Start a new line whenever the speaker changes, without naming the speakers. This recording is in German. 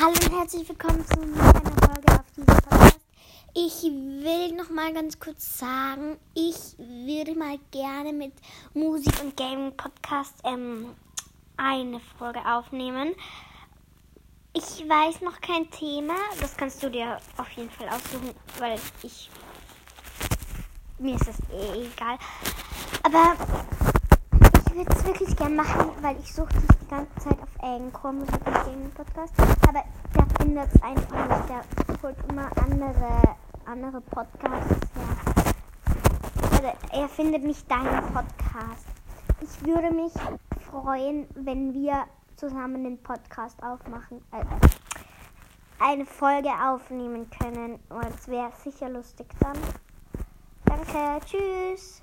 Hallo und herzlich willkommen zu einer Folge auf diesem Podcast. Ich will noch mal ganz kurz sagen, ich würde mal gerne mit Musik und Gaming Podcast ähm, eine Folge aufnehmen. Ich weiß noch kein Thema, das kannst du dir auf jeden Fall aussuchen, weil ich mir ist das eh egal. Aber wirklich gerne machen, weil ich suche die ganze Zeit auf Anchor Musik und Gaming Podcast. Aber der findet es einfach nicht. Der holt immer andere, andere Podcasts her. Also er findet nicht deinen Podcast. Ich würde mich freuen, wenn wir zusammen den Podcast aufmachen, äh, eine Folge aufnehmen können. Und es wäre sicher lustig dann. Danke, tschüss.